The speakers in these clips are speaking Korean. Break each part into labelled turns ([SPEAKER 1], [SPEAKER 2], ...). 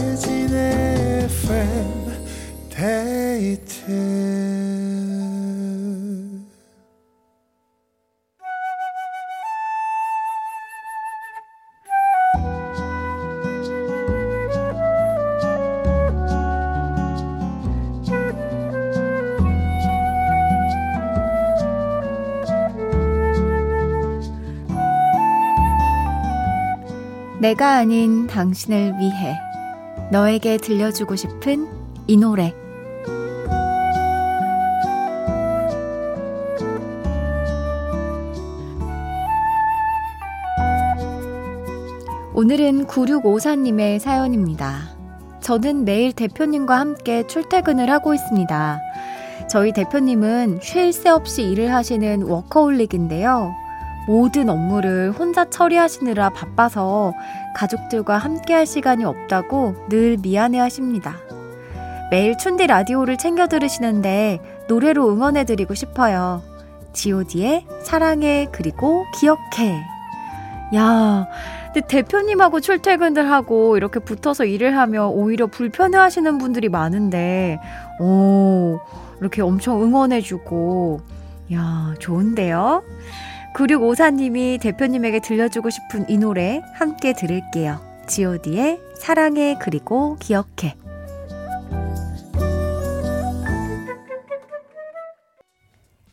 [SPEAKER 1] 윤태진의 FM 데이트
[SPEAKER 2] 내가 아닌 당신을 위해 너에게 들려주고 싶은 이 노래 오늘은 9654님의 사연입니다. 저는 매일 대표님과 함께 출퇴근을 하고 있습니다. 저희 대표님은 쉴 새 없이 일을 하시는 워커홀릭인데요. 모든 업무를 혼자 처리하시느라 바빠서 가족들과 함께 할 시간이 없다고 늘 미안해 하십니다. 매일 춘디 라디오를 챙겨 들으시는데 노래로 응원해드리고 싶어요. god의 사랑해 그리고 기억해. 야, 근데 대표님하고 출퇴근을 하고 이렇게 붙어서 일을 하면 오히려 불편해 하시는 분들이 많은데, 오, 이렇게 엄청 응원해주고, 야, 좋은데요? 9654님이 대표님에게 들려주고 싶은 이 노래 함께 들을게요. god의 사랑해 그리고 기억해.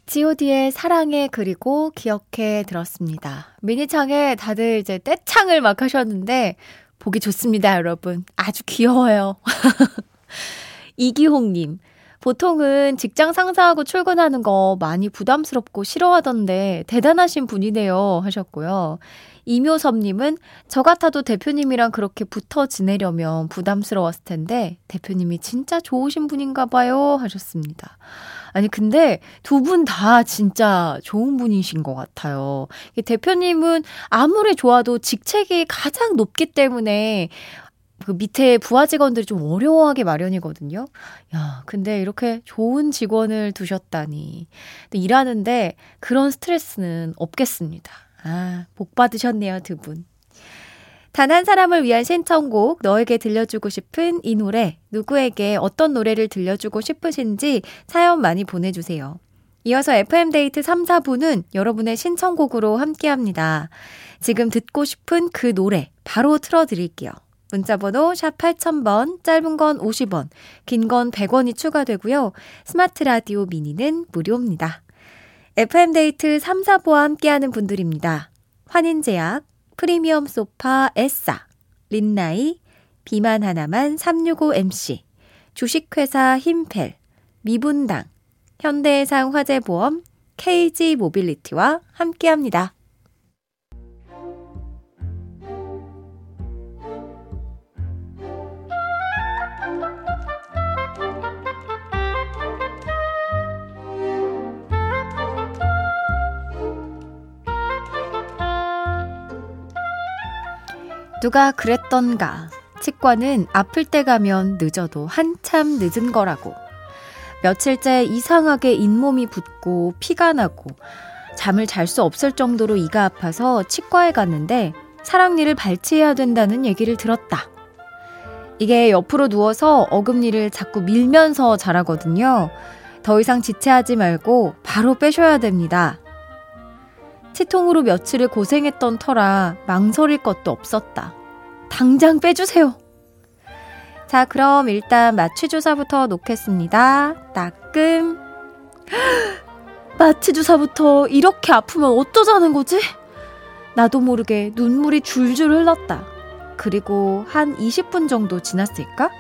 [SPEAKER 2] god의 사랑해 그리고 기억해 들었습니다. 미니창에 다들 이제 떼창을 막 하셨는데 보기 좋습니다, 여러분. 아주 귀여워요. 이기홍님, 보통은 직장 상사하고 출근하는 거 많이 부담스럽고 싫어하던데 대단하신 분이네요 하셨고요. 이묘섭님은 저 같아도 대표님이랑 그렇게 붙어 지내려면 부담스러웠을 텐데 대표님이 진짜 좋으신 분인가 봐요 하셨습니다. 아니 근데 두 분 다 진짜 좋은 분이신 것 같아요. 대표님은 아무리 좋아도 직책이 가장 높기 때문에 그 밑에 부하 직원들이 좀 어려워하게 마련이거든요. 야, 근데 이렇게 좋은 직원을 두셨다니. 일하는데 그런 스트레스는 없겠습니다. 아, 복 받으셨네요, 두 분. 단 한 사람을 위한 신청곡, 너에게 들려주고 싶은 이 노래, 누구에게 어떤 노래를 들려주고 싶으신지 사연 많이 보내주세요. 이어서 FM데이트 3, 4부는 여러분의 신청곡으로 함께 합니다. 지금 듣고 싶은 그 노래 바로 틀어드릴게요. 문자번호 샵 8000번, 짧은 건 50원, 긴 건 100원이 추가되고요. 스마트 라디오 미니는 무료입니다. FM데이트 3, 4부와 함께하는 분들입니다. 환인제약, 프리미엄 소파 에싸, 린나이, 비만 하나만 365MC, 주식회사 힘펠, 미분당, 현대해상 화재보험, KG 모빌리티와 함께합니다. 누가 그랬던가. 치과는 아플 때 가면 늦어도 한참 늦은 거라고. 며칠째 이상하게 잇몸이 붓고 피가 나고 잠을 잘 수 없을 정도로 이가 아파서 치과에 갔는데 사랑니를 발치해야 된다는 얘기를 들었다. 이게 옆으로 누워서 어금니를 자꾸 밀면서 자라거든요. 더 이상 지체하지 말고 바로 빼셔야 됩니다. 치통으로 며칠을 고생했던 터라 망설일 것도 없었다. 당장 빼주세요. 자, 그럼 일단 마취주사부터 놓겠습니다. 따끔. 마취주사부터 이렇게 아프면 어쩌자는 거지? 나도 모르게 눈물이 줄줄 흘렀다. 그리고 한 20분 정도 지났을까?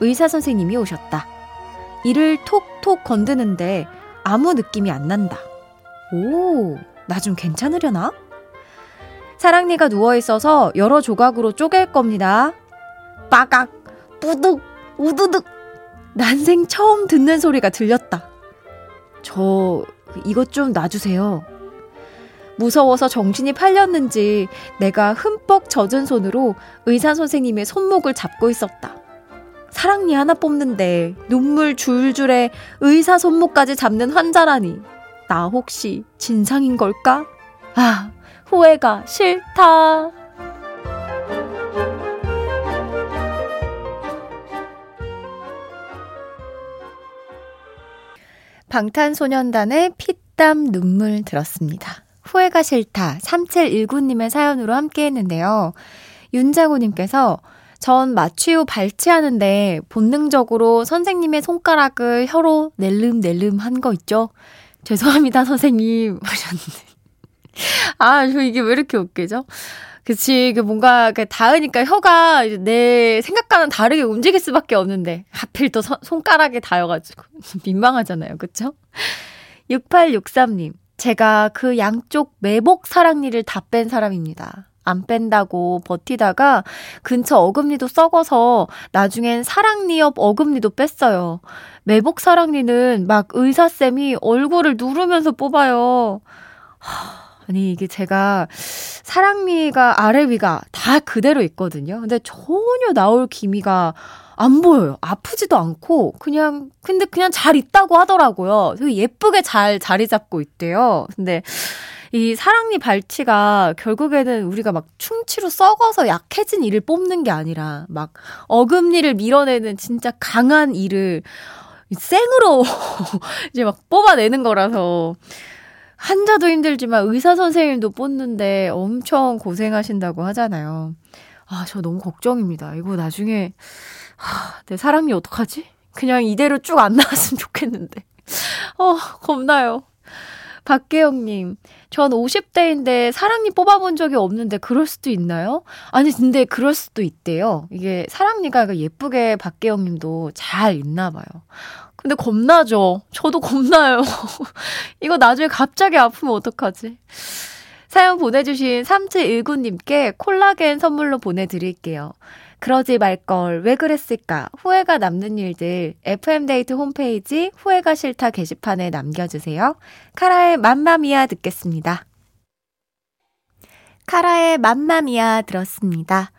[SPEAKER 2] 의사 선생님이 오셨다. 이를 톡톡 건드는데 아무 느낌이 안 난다. 오, 나 좀 괜찮으려나? 사랑니가 누워있어서 여러 조각으로 쪼갤 겁니다. 빠각, 뿌둑, 우두둑. 난생 처음 듣는 소리가 들렸다. 저, 이것 좀 놔주세요. 무서워서 정신이 팔렸는지 내가 흠뻑 젖은 손으로 의사 선생님의 손목을 잡고 있었다. 사랑니 하나 뽑는데 눈물 줄줄에 의사 손목까지 잡는 환자라니. 나 혹시 진상인 걸까? 아, 후회가 싫다. 방탄소년단의 피땀 눈물 들었습니다. 후회가 싫다. 3719님의 사연으로 함께 했는데요. 윤장호님께서 전 마취 후 발치하는데 본능적으로 선생님의 손가락을 혀로 낼름낼름 한 거 있죠? 죄송합니다, 선생님. 하셨는데. 아, 저 이게 왜 이렇게 웃기죠? 그치, 그 뭔가 그 닿으니까 혀가 내 생각과는 다르게 움직일 수밖에 없는데 하필 또 서, 손가락에 닿여가지고 민망하잖아요, 그쵸? 6863님, 제가 그 양쪽 매복 사랑니를 다 뺀 사람입니다. 안 뺀다고 버티다가 근처 어금니도 썩어서 나중엔 사랑니 옆 어금니도 뺐어요. 매복 사랑니는 막 의사쌤이 얼굴을 누르면서 뽑아요. 하... 아니, 이게 제가 사랑니가 아래 위가 다 그대로 있거든요. 근데 전혀 나올 기미가 안 보여요. 아프지도 않고 그냥 근데 그냥 잘 있다고 하더라고요. 되게 예쁘게 잘 자리 잡고 있대요. 근데 이 사랑니 발치가 결국에는 우리가 막 충치로 썩어서 약해진 이를 뽑는 게 아니라 막 어금니를 밀어내는 진짜 강한 이를 생으로 이제 막 뽑아내는 거라서 환자도 힘들지만 의사 선생님도 뽑는데 엄청 고생하신다고 하잖아요. 아, 저 너무 걱정입니다. 이거 나중에, 하, 내 사랑니 어떡하지? 그냥 이대로 쭉 안 나왔으면 좋겠는데. 어, 겁나요. 박계영님, 전 50대인데 사랑니 뽑아본 적이 없는데 그럴 수도 있나요? 아니, 근데 그럴 수도 있대요. 이게 사랑니가 예쁘게 박계영님도 잘 있나 봐요. 근데 겁나죠? 저도 겁나요. 이거 나중에 갑자기 아프면 어떡하지? 사연 보내주신 3719님께 콜라겐 선물로 보내드릴게요. 그러지 말 걸, 왜 그랬을까? 후회가 남는 일들, FM데이트 홈페이지 후회가 싫다 게시판에 남겨주세요. 카라의 맘마미아 듣겠습니다. 카라의 맘마미아 들었습니다.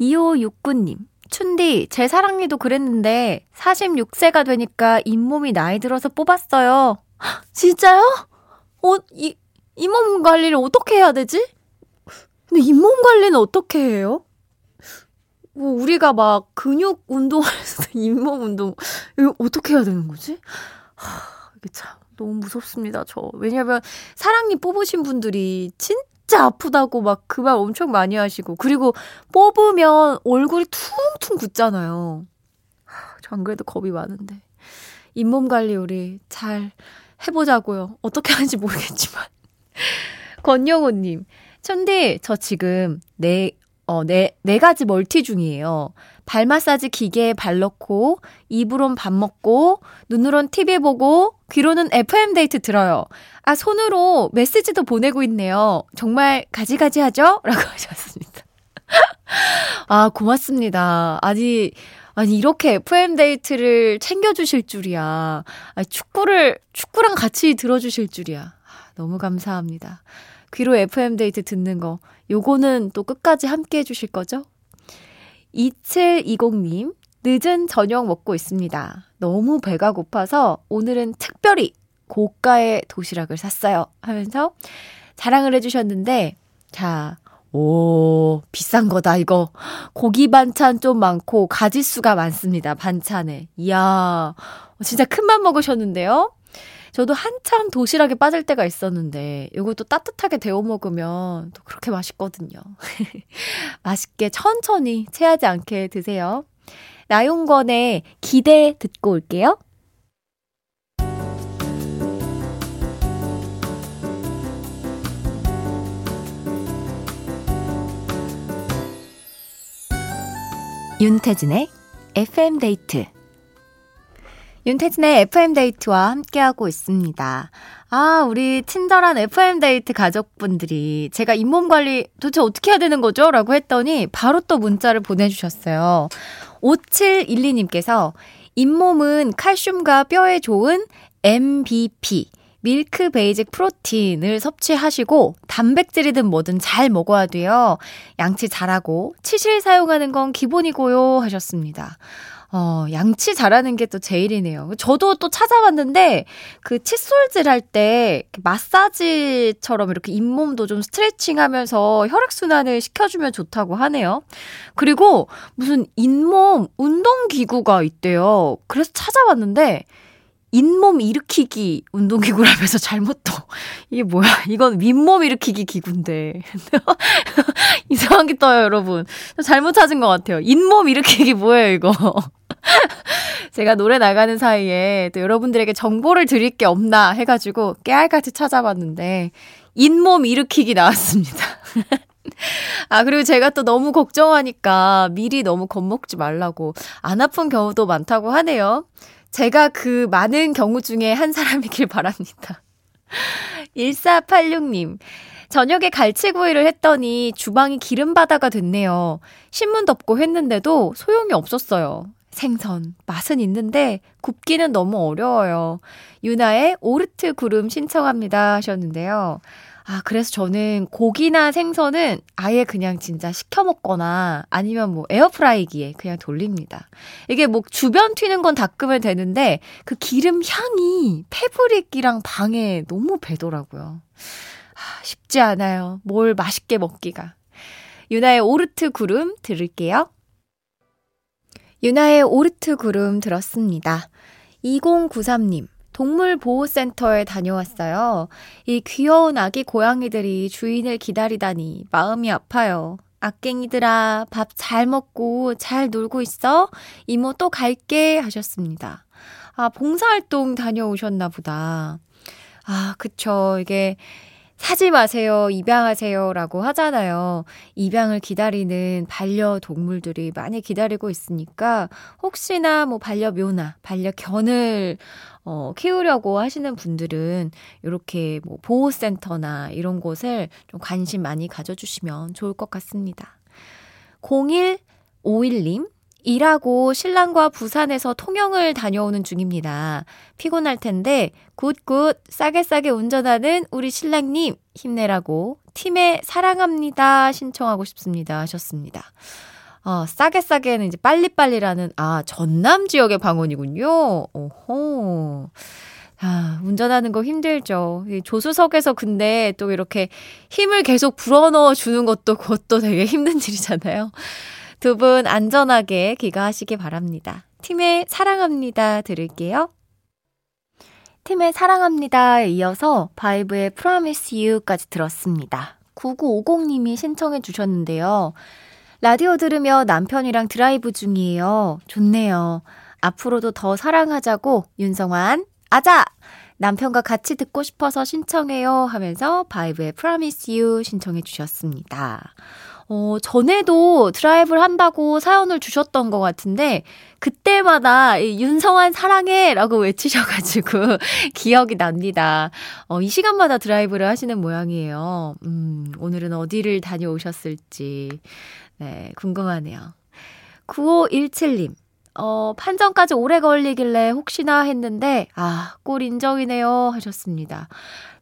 [SPEAKER 2] 2569님, 춘디, 제 사랑니도 그랬는데 46세가 되니까 잇몸이 나이 들어서 뽑았어요. 진짜요? 어, 이, 잇몸 관리를 어떻게 해야 되지? 근데 잇몸 관리는 어떻게 해요? 뭐, 우리가 막 근육 운동할 때 잇몸 운동, 이거 어떻게 해야 되는 거지? 하, 이게 참 너무 무섭습니다, 저. 왜냐면 사랑니 뽑으신 분들이 진짜 아프다고 막 그 말 엄청 많이 하시고 그리고 뽑으면 얼굴이 퉁퉁 굳잖아요. 전 그래도 겁이 많은데 잇몸 관리 우리 잘 해보자고요. 어떻게 하는지 모르겠지만 권영호님, 천디 저 지금 네 어, 네, 네 가지 멀티 중이에요. 발 마사지 기계에 발 넣고, 입으론 밥 먹고, 눈으론 TV 보고, 귀로는 FM데이트 들어요. 아, 손으로 메시지도 보내고 있네요. 정말 가지가지 하죠? 라고 하셨습니다. 아, 고맙습니다. 아니, 아니, 이렇게 FM데이트를 챙겨주실 줄이야. 아니, 축구를, 축구랑 같이 들어주실 줄이야. 아, 너무 감사합니다. 귀로 FM데이트 듣는 거, 요거는 또 끝까지 함께 해주실 거죠? 2720님, 늦은 저녁 먹고 있습니다. 너무 배가 고파서 오늘은 특별히 고가의 도시락을 샀어요. 하면서 자랑을 해주셨는데, 자, 오, 비싼 거다, 이거. 고기 반찬 좀 많고, 가지수가 많습니다, 반찬에. 이야, 진짜 큰맘 먹으셨는데요? 저도 한참 도시락에 빠질 때가 있었는데, 이것도 따뜻하게 데워 먹으면 또 그렇게 맛있거든요. 맛있게 천천히 체하지 않게 드세요. 나용권의 기대 듣고 올게요. 윤태진의 FM데이트 윤태진의 FM데이트와 함께하고 있습니다. 아, 우리 친절한 FM데이트 가족분들이 제가 잇몸 관리 도대체 어떻게 해야 되는 거죠? 라고 했더니 바로 또 문자를 보내주셨어요. 5712님께서 잇몸은 칼슘과 뼈에 좋은 MVP, 밀크 베이직 프로틴을 섭취하시고 단백질이든 뭐든 잘 먹어야 돼요. 양치 잘하고 치실 사용하는 건 기본이고요 하셨습니다. 어, 양치 잘하는 게 또 제일이네요. 저도 또 찾아봤는데, 그 칫솔질 할 때, 마사지처럼 이렇게 잇몸도 좀 스트레칭 하면서 혈액순환을 시켜주면 좋다고 하네요. 그리고 무슨 잇몸 운동기구가 있대요. 그래서 찾아봤는데, 잇몸 일으키기 운동기구라면서 잘못 또 이게 뭐야 이건 윗몸 일으키기 기구인데 이상한 게 떠요 여러분 잘못 찾은 것 같아요 잇몸 일으키기 뭐예요 이거 제가 노래 나가는 사이에 또 여러분들에게 정보를 드릴 게 없나 해가지고 깨알같이 찾아봤는데 잇몸 일으키기 나왔습니다 아, 그리고 제가 또 너무 걱정하니까 미리 너무 겁먹지 말라고 안 아픈 경우도 많다고 하네요. 제가 그 많은 경우 중에 한 사람이길 바랍니다. 1486님. 저녁에 갈치구이를 했더니 주방이 기름바다가 됐네요. 신문 덮고 했는데도 소용이 없었어요. 생선. 맛은 있는데 굽기는 너무 어려워요. 유나의 오르트 구름 신청합니다 하셨는데요. 아, 그래서 저는 고기나 생선은 아예 그냥 진짜 식혀 먹거나 아니면 뭐 에어프라이기에 그냥 돌립니다. 이게 뭐 주변 튀는 건 닦으면 되는데 그 기름 향이 패브릭이랑 방에 너무 배더라고요. 아, 쉽지 않아요. 뭘 맛있게 먹기가. 유나의 오르트 구름 들을게요. 유나의 오르트 구름 들었습니다. 2093님. 동물보호센터에 다녀왔어요. 이 귀여운 아기 고양이들이 주인을 기다리다니 마음이 아파요. 악갱이들아, 밥 잘 먹고 잘 놀고 있어? 이모 또 갈게 하셨습니다. 아, 봉사활동 다녀오셨나 보다. 아, 그쵸. 이게 사지 마세요, 입양하세요 라고 하잖아요. 입양을 기다리는 반려동물들이 많이 기다리고 있으니까 혹시나 뭐 반려묘나 반려견을 어, 키우려고 하시는 분들은 이렇게 뭐 보호센터나 이런 곳을 좀 관심 많이 가져주시면 좋을 것 같습니다. 0151님, 일하고 신랑과 부산에서 통영을 다녀오는 중입니다. 피곤할 텐데 good good 싸게 싸게 운전하는 우리 신랑님 힘내라고 팀의 사랑합니다 신청하고 싶습니다 하셨습니다. 어, 싸게 싸게는 이제 빨리빨리라는 아 전남 지역의 방언이군요. 오호. 아, 운전하는 거 힘들죠. 조수석에서 근데 또 이렇게 힘을 계속 불어넣어 주는 것도 그것도 되게 힘든 일이잖아요. 두 분 안전하게 귀가하시기 바랍니다. 팀의 사랑합니다 들을게요. 팀의 사랑합니다에 이어서 바이브의 Promise You까지 들었습니다. 9950님이 신청해 주셨는데요. 라디오 들으며 남편이랑 드라이브 중이에요. 좋네요. 앞으로도 더 사랑하자고 윤성환 아자! 남편과 같이 듣고 싶어서 신청해요 하면서 바이브의 Promise You 신청해 주셨습니다. 어, 전에도 드라이브를 한다고 사연을 주셨던 것 같은데, 그때마다 윤성환 사랑해! 라고 외치셔가지고 기억이 납니다. 어, 이 시간마다 드라이브를 하시는 모양이에요. 음, 오늘은 어디를 다녀오셨을지, 네, 궁금하네요. 9517님. 어, 판정까지 오래 걸리길래 혹시나 했는데, 아, 꼴 인정이네요. 하셨습니다.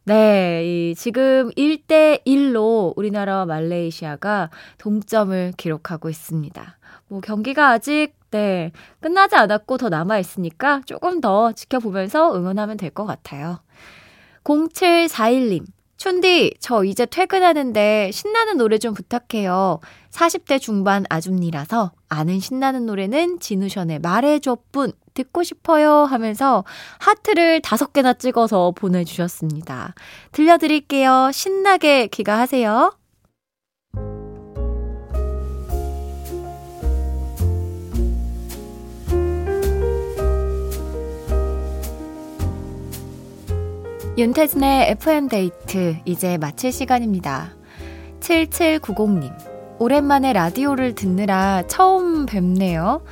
[SPEAKER 2] 네, 이 지금 1대 1로 우리나라와 말레이시아가 동점을 기록하고 있습니다. 뭐 경기가 아직 네, 끝나지 않았고 더 남아 있으니까 조금 더 지켜보면서 응원하면 될 것 같아요. 0741님. 춘디, 저 이제 퇴근하는데 신나는 노래 좀 부탁해요. 40대 중반 아줌니라서 아는 신나는 노래는 진우션의 말해줘 뿐 듣고 싶어요 하면서 하트를 다섯 개나 찍어서 보내주셨습니다. 들려드릴게요. 신나게 귀가하세요. 윤태진의 FM데이트 이제 마칠 시간입니다. 7790님, 오랜만에 라디오를 듣느라 처음 뵙네요.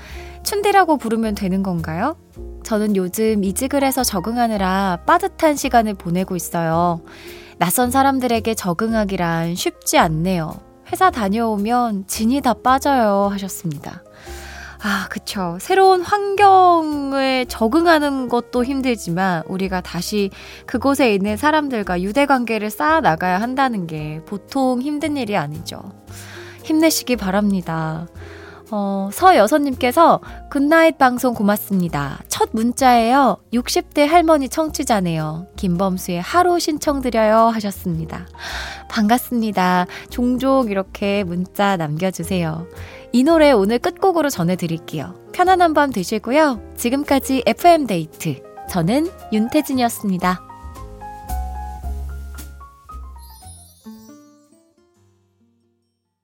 [SPEAKER 2] 춘디라고 부르면 되는 건가요? 저는 요즘 이직을 해서 적응하느라 빠듯한 시간을 보내고 있어요. 낯선 사람들에게 적응하기란 쉽지 않네요. 회사 다녀오면 진이 다 빠져요. 하셨습니다. 아, 그쵸. 새로운 환경에 적응하는 것도 힘들지만 우리가 다시 그곳에 있는 사람들과 유대 관계를 쌓아 나가야 한다는 게 보통 힘든 일이 아니죠. 힘내시기 바랍니다. 어, 서여선님께서 good night 방송 고맙습니다. 첫 문자예요. 60대 할머니 청취자네요. 김범수의 하루 신청드려요 하셨습니다. 반갑습니다. 종종 이렇게 문자 남겨주세요. 이 노래 오늘 끝곡으로 전해드릴게요. 편안한 밤 되시고요. 지금까지 FM데이트. 저는 윤태진이었습니다.